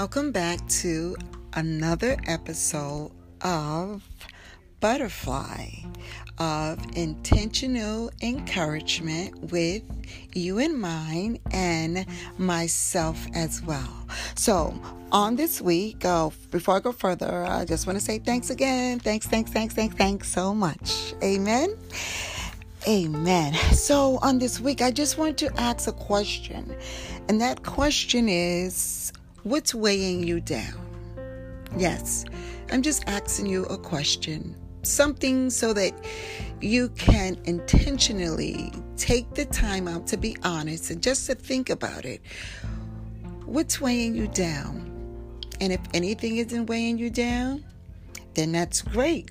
Welcome back to another episode of Butterfly of intentional encouragement with you in mind and myself as well. So, on this week, before I go further, I just want to say thanks again. Thanks, thanks, thanks, thanks, thanks so much. Amen. Amen. So, on this week, I just want to ask a question. And that question is what's weighing you down? Yes, I'm just asking you a question something so that you can intentionally take the time out to be honest and just to think about it. What's weighing you down? And if anything isn't weighing you down, then that's great.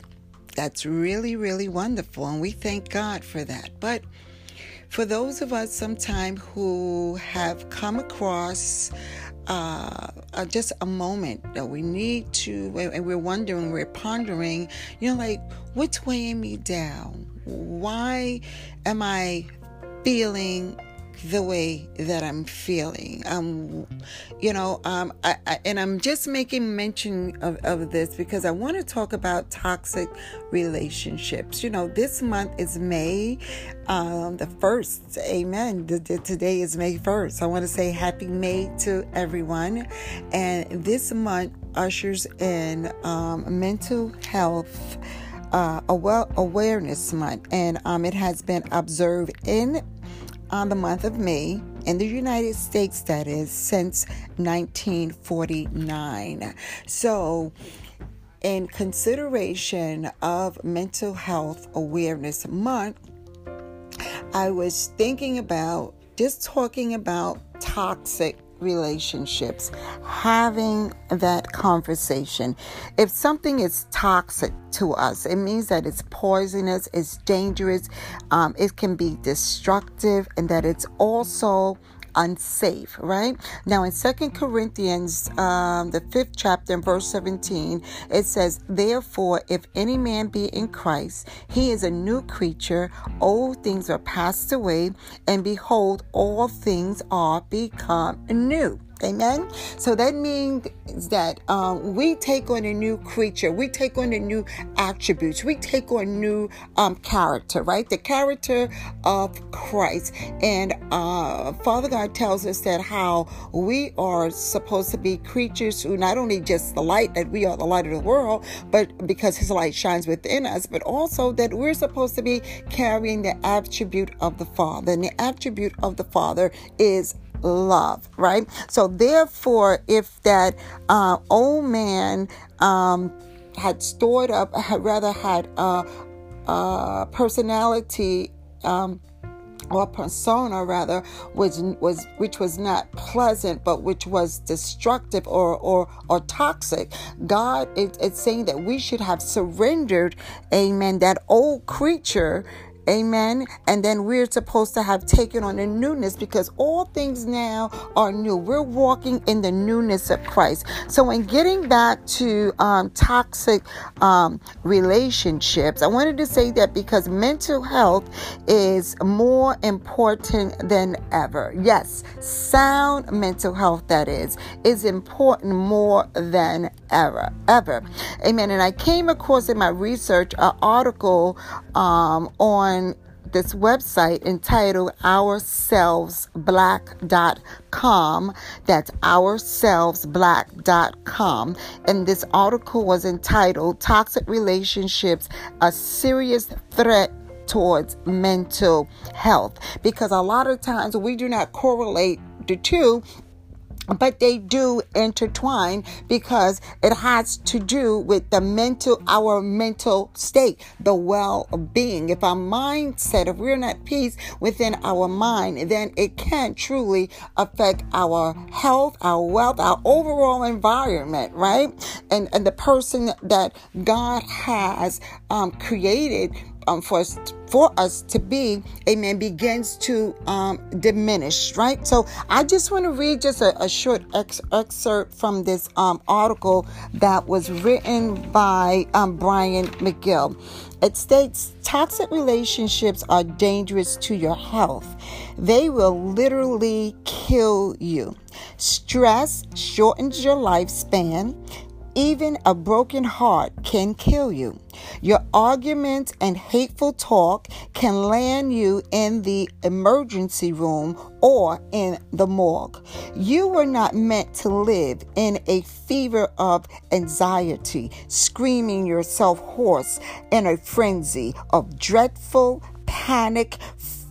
That's really, really wonderful. And we thank God for that. But for those of us sometime who have come across uh, uh, just a moment that we need to, and we're wondering, we're pondering, you know, like, what's weighing me down? Why am I feeling the way that I'm feeling. Um, you know, um, I, I, and I'm just making mention of, of this because I want to talk about toxic relationships. You know, this month is May, um, the first. Amen. The, the, today is May 1st. I want to say happy May to everyone. And this month ushers in um, mental health. Uh, awareness month, and um, it has been observed in on the month of May in the United States, that is, since 1949. So, in consideration of Mental Health Awareness Month, I was thinking about just talking about toxic relationships, having that conversation. If something is toxic to us, it means that it's poisonous, it's dangerous, um, it can be destructive, and that it's also unsafe, right? Now, in Second Corinthians, um, the fifth chapter, and verse 17, it says, Therefore, if any man be in Christ, he is a new creature. Old things are passed away, and behold, all things are become new. Amen. So that means that um, we take on a new creature, we take on a new attributes, we take on new um, character, right? The character of Christ. And uh, Father God tells us that how we are supposed to be creatures who not only just the light, that we are the light of the world, but because His light shines within us, but also that we're supposed to be carrying the attribute of the Father. And the attribute of the Father is love, right? So, therefore, if that uh, old man um, had stored up, had rather had a, a personality. Um, or persona rather was was which was not pleasant but which was destructive or or or toxic god it, it's saying that we should have surrendered amen that old creature Amen. And then we're supposed to have taken on a newness because all things now are new. We're walking in the newness of Christ. So, in getting back to um, toxic um, relationships, I wanted to say that because mental health is more important than ever. Yes, sound mental health, that is, is important more than ever. Ever. Amen. And I came across in my research an article um, on on this website entitled ourselvesblack.com. That's ourselvesblack.com. And this article was entitled Toxic Relationships A Serious Threat towards mental health. Because a lot of times we do not correlate the two but they do intertwine because it has to do with the mental our mental state the well-being. If our mindset if we're not peace within our mind then it can truly affect our health our wealth our overall environment right? And and the person that god has um, created um, for us for us to be, amen, begins to um, diminish, right? So I just want to read just a, a short ex- excerpt from this um, article that was written by um, Brian McGill. It states toxic relationships are dangerous to your health. They will literally kill you. Stress shortens your lifespan. Even a broken heart can kill you. Your arguments and hateful talk can land you in the emergency room or in the morgue. You were not meant to live in a fever of anxiety, screaming yourself hoarse in a frenzy of dreadful panic,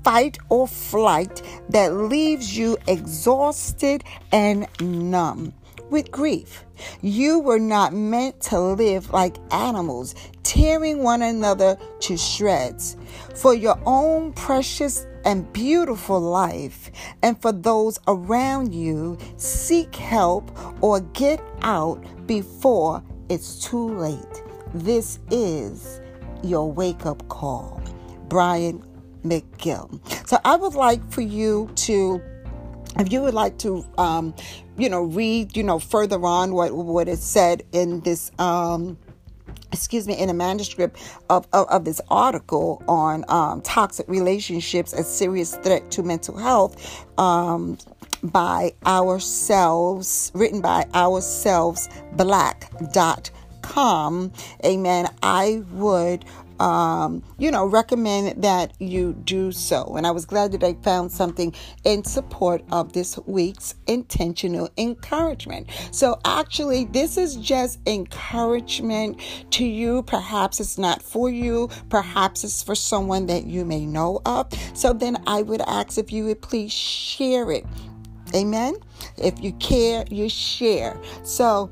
fight or flight that leaves you exhausted and numb with grief. You were not meant to live like animals, tearing one another to shreds. For your own precious and beautiful life, and for those around you, seek help or get out before it's too late. This is your wake up call. Brian McGill. So I would like for you to if you would like to um, you know read you know further on what what is said in this um, excuse me in a manuscript of, of, of this article on um, toxic relationships a serious threat to mental health um, by ourselves written by ourselves black.com amen. I would um, you know, recommend that you do so. And I was glad that I found something in support of this week's intentional encouragement. So, actually, this is just encouragement to you. Perhaps it's not for you, perhaps it's for someone that you may know of. So, then I would ask if you would please share it. Amen. If you care, you share. So,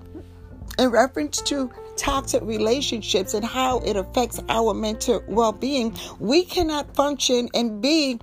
in reference to toxic relationships and how it affects our mental well being, we cannot function and be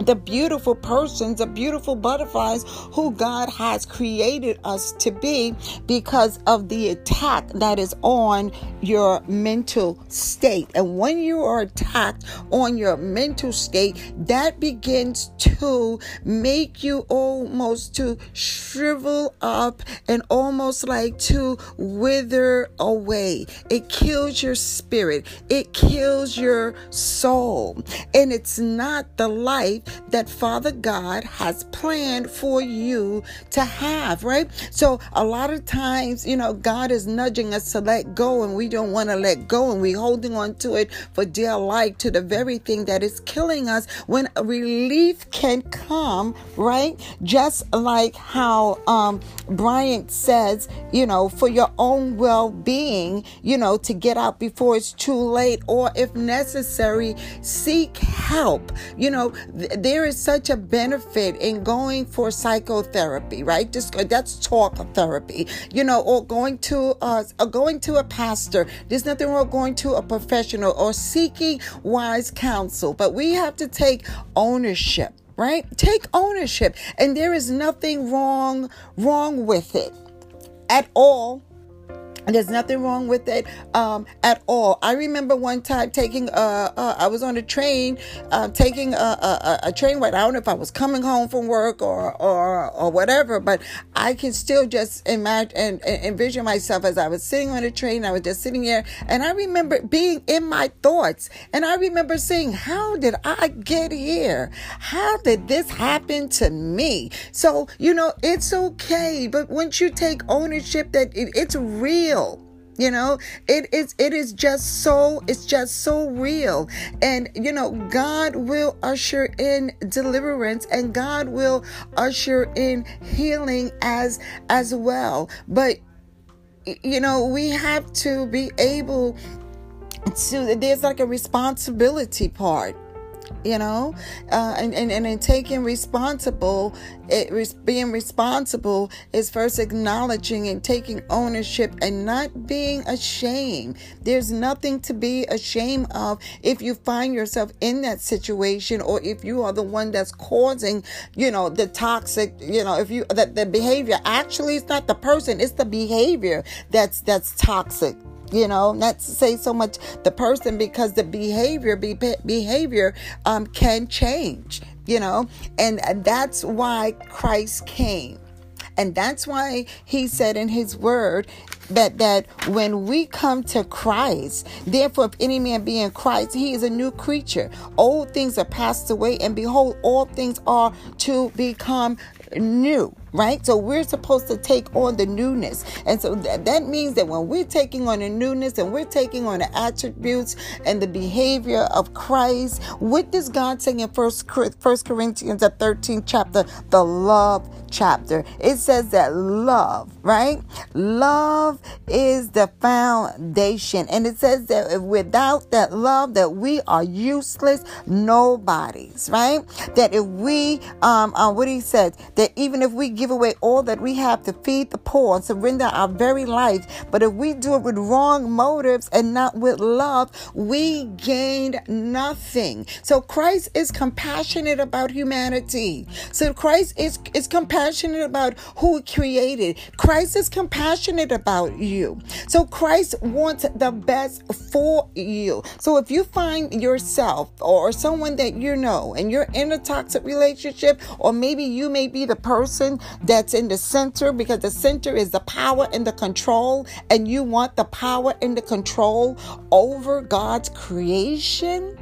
the beautiful persons, the beautiful butterflies who God has created us to be because of the attack that is on your mental state. And when you are attacked on your mental state, that begins to make you almost to shrivel up and almost like to wither away. It kills your spirit, it kills your soul. And it's not the life that Father God has planned for you to have, right? So a lot of times, you know, God is nudging us to let go and we don't want to let go and we're holding on to it for dear life to the very thing that is killing us when relief can come, right? Just like how um Bryant says, you know, for your own well-being, you know, to get out before it's too late or if necessary, seek help. You know, th- there is such a benefit in going for psychotherapy, right? Just that's talk therapy, you know, or going to uh, going to a pastor. There's nothing wrong going to a professional or seeking wise counsel, but we have to take ownership right? Take ownership and there is nothing wrong wrong with it at all there's nothing wrong with it um, at all. I remember one time taking, uh, uh I was on a train, uh, taking a, a, a, train ride. I don't know if I was coming home from work or or or whatever, but I can still just imagine and, and envision myself as I was sitting on a train. I was just sitting there, and I remember being in my thoughts, and I remember saying, "How did I get here? How did this happen to me?" So you know, it's okay, but once you take ownership that it, it's real real you know? It is it is just so it's just so real. And you know god will usher in deliverance and god will usher in healing as as well. But you know we have to be able to there's like a responsibility part you know? Uh, and, and and in taking responsible it being responsible is first acknowledging and taking ownership and not being ashamed. There's nothing to be ashamed of if you find yourself in that situation or if you are the one that's causing you know the toxic you know if you that the behavior. Actually it's not the person it's the behavior that's that's toxic you know not to say so much the person because the behavior be, behavior um, can change you know? And that's why christ came. And that's why he said in his word that that when we come to Christ, therefore if any man be in Christ, he is a new creature. Old things are passed away, and behold, all things are to become new right? So we're supposed to take on the newness. And so that, that means that when we're taking on the newness and we're taking on the attributes and the behavior of Christ, what does God say in First Corinthians, the 13th chapter, the love chapter? It says that love, right? Love is the foundation. And it says that without that love, that we are useless nobodies, right? That if we, um, uh, what he said, that even if we give away all that we have to feed the poor and surrender our very life. But if we do it with wrong motives and not with love, we gain nothing. So Christ is compassionate about humanity. So Christ is, is compassionate about who created. Christ is compassionate about you. So Christ wants the best for you. So if you find yourself or someone that you know and you're in a toxic relationship, or maybe you may be the person that's in the center because the center is the power and the control, and you want the power and the control over God's creation,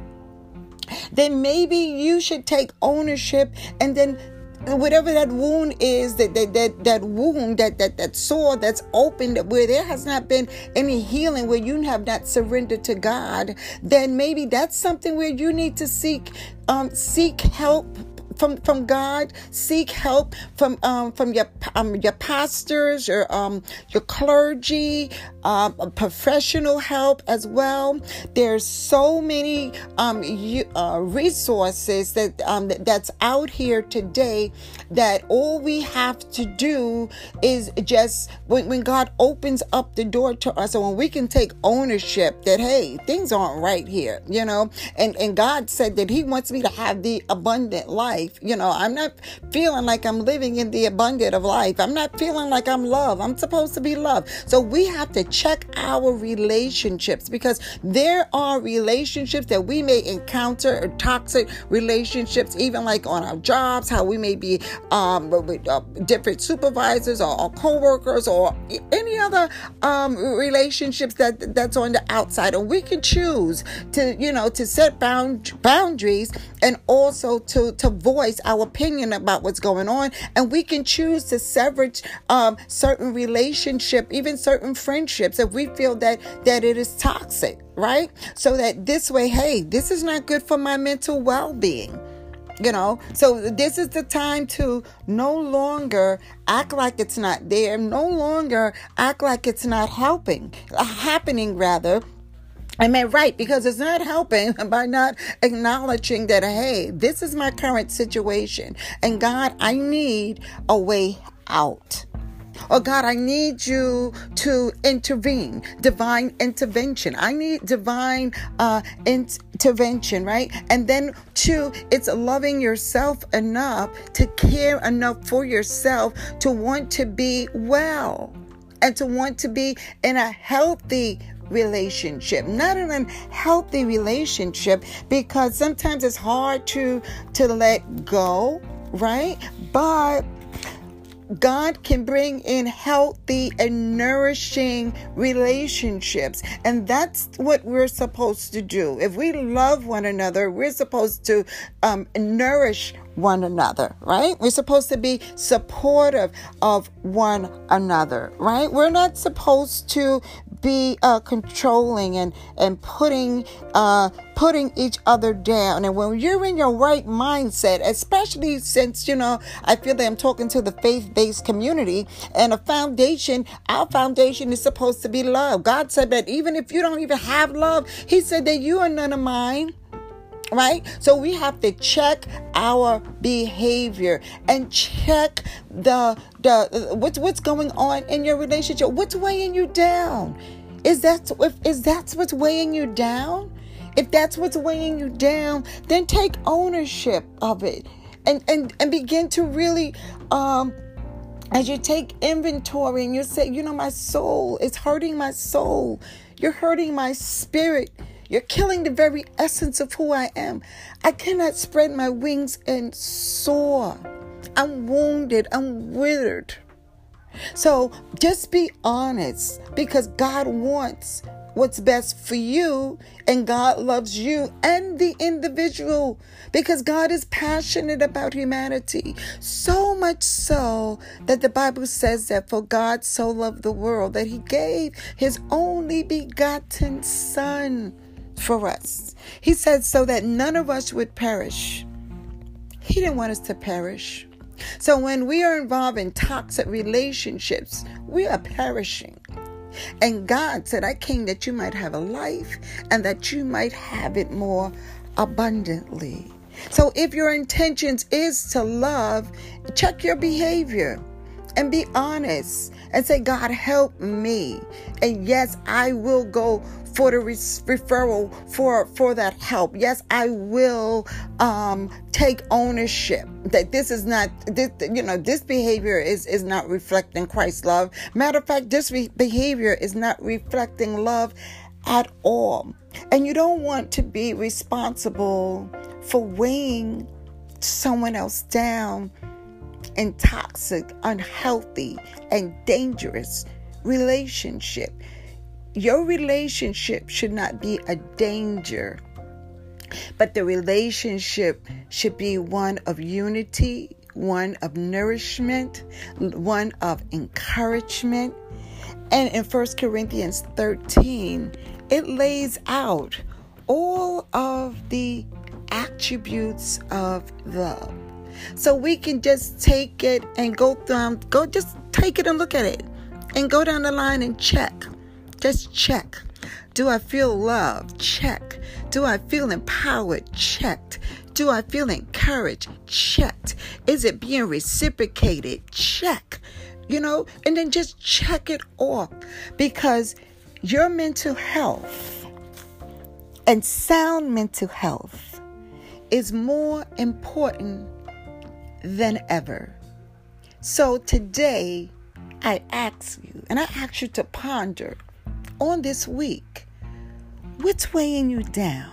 then maybe you should take ownership and then whatever that wound is that that that, that wound that that that sore that's open where there has not been any healing where you have not surrendered to god then maybe that's something where you need to seek um seek help from from God. Seek help from um, from your um, your pastors, your um, your clergy, uh, professional help as well. There's so many um, you, uh, resources that, um, that that's out here today. That all we have to do is just when, when God opens up the door to us, and when we can take ownership that hey, things aren't right here, you know. And and God said that He wants me to have the abundant life life. You know, I'm not feeling like I'm living in the abundant of life. I'm not feeling like I'm loved. I'm supposed to be loved. So we have to check our relationships because there are relationships that we may encounter, or toxic relationships, even like on our jobs, how we may be um, with uh, different supervisors or, or co-workers or any other um, relationships that that's on the outside. And we can choose to, you know, to set bound, boundaries and also to, to voice voice our opinion about what's going on, and we can choose to sever um, certain relationship, even certain friendships, if we feel that that it is toxic, right? So that this way, hey, this is not good for my mental well-being you know so this is the time to no longer act like it's not there no longer act like it's not helping uh, happening rather I mean, right, because it's not helping by not acknowledging that, hey, this is my current situation. And God, I need a way out. Oh God, I need you to intervene, divine intervention. I need divine uh, intervention, right? And then, two, it's loving yourself enough to care enough for yourself to want to be well and to want to be in a healthy relationship not an unhealthy relationship because sometimes it's hard to to let go right but God can bring in healthy and nourishing relationships. And that's what we're supposed to do. If we love one another, we're supposed to um, nourish one another, right? We're supposed to be supportive of one another, right? We're not supposed to be uh, controlling and and putting uh, putting each other down. And when you're in your right mindset, especially since you know, I feel that I'm talking to the faith-based community, and a foundation. Our foundation is supposed to be love. God said that even if you don't even have love, He said that you are none of mine right? So we have to check our behavior and check the the what's what's going on in your relationship. What's weighing you down? Is that if is that what's weighing you down? If that's what's weighing you down then take ownership of it and and and begin to really um as you take inventory and you say, you know, my soul is hurting my soul, you're hurting my spirit. You're killing the very essence of who I am. I cannot spread my wings and soar. I'm wounded. I'm withered. So just be honest because God wants what's best for you, and God loves you and the individual because God is passionate about humanity. So much so that the Bible says that for God so loved the world that he gave his only begotten Son for us. He said so that none of us would perish. He didn't want us to perish. So when we are involved in toxic relationships, we are perishing. And God said, I came that you might have a life and that you might have it more abundantly. So if your intentions is to love, check your behavior and be honest and say, God, help me. And yes, I will go for the re- referral for for that help. Yes, I will um, take ownership that this is not this you know this behavior is is not reflecting Christ's love. Matter of fact, this re- behavior is not reflecting love at all. And you don't want to be responsible for weighing someone else down in toxic, unhealthy, and dangerous relationship. Your relationship should not be a danger, but the relationship should be one of unity, one of nourishment, one of encouragement. And in 1 Corinthians 13, it lays out all of the attributes of love. So we can just take it and go through, go just take it and look at it and go down the line and check. Just check. Do I feel love? Check. Do I feel empowered? Checked. Do I feel encouraged? Checked. Is it being reciprocated? Check. You know, and then just check it off because your mental health and sound mental health is more important than ever. So today, I ask you, and I ask you to ponder on this week what's weighing you down?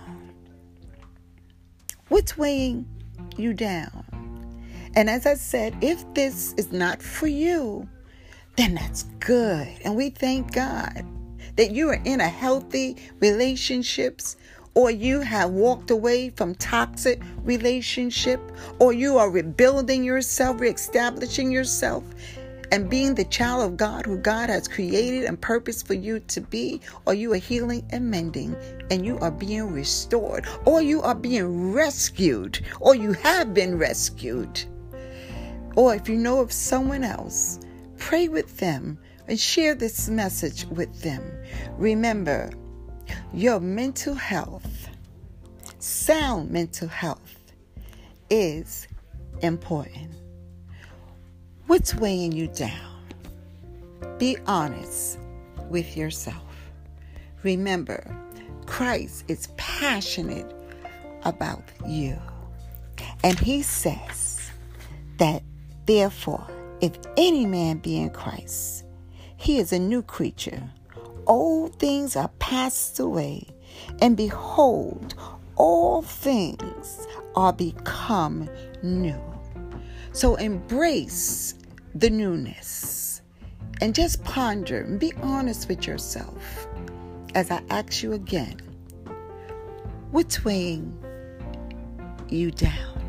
What's weighing you down? And as I said, if this is not for you, then that's good. And we thank God that you are in a healthy relationships or you have walked away from toxic relationship or you are rebuilding yourself, reestablishing yourself and being the child of God who God has created and purposed for you to be, or you are healing and mending and you are being restored, or you are being rescued, or you have been rescued. Or if you know of someone else, pray with them and share this message with them. Remember, your mental health, sound mental health, is important. What's weighing you down? Be honest with yourself. Remember, Christ is passionate about you. And he says that, therefore, if any man be in Christ, he is a new creature. Old things are passed away, and behold, all things are become new. So embrace the newness and just ponder and be honest with yourself as I ask you again what's weighing you down?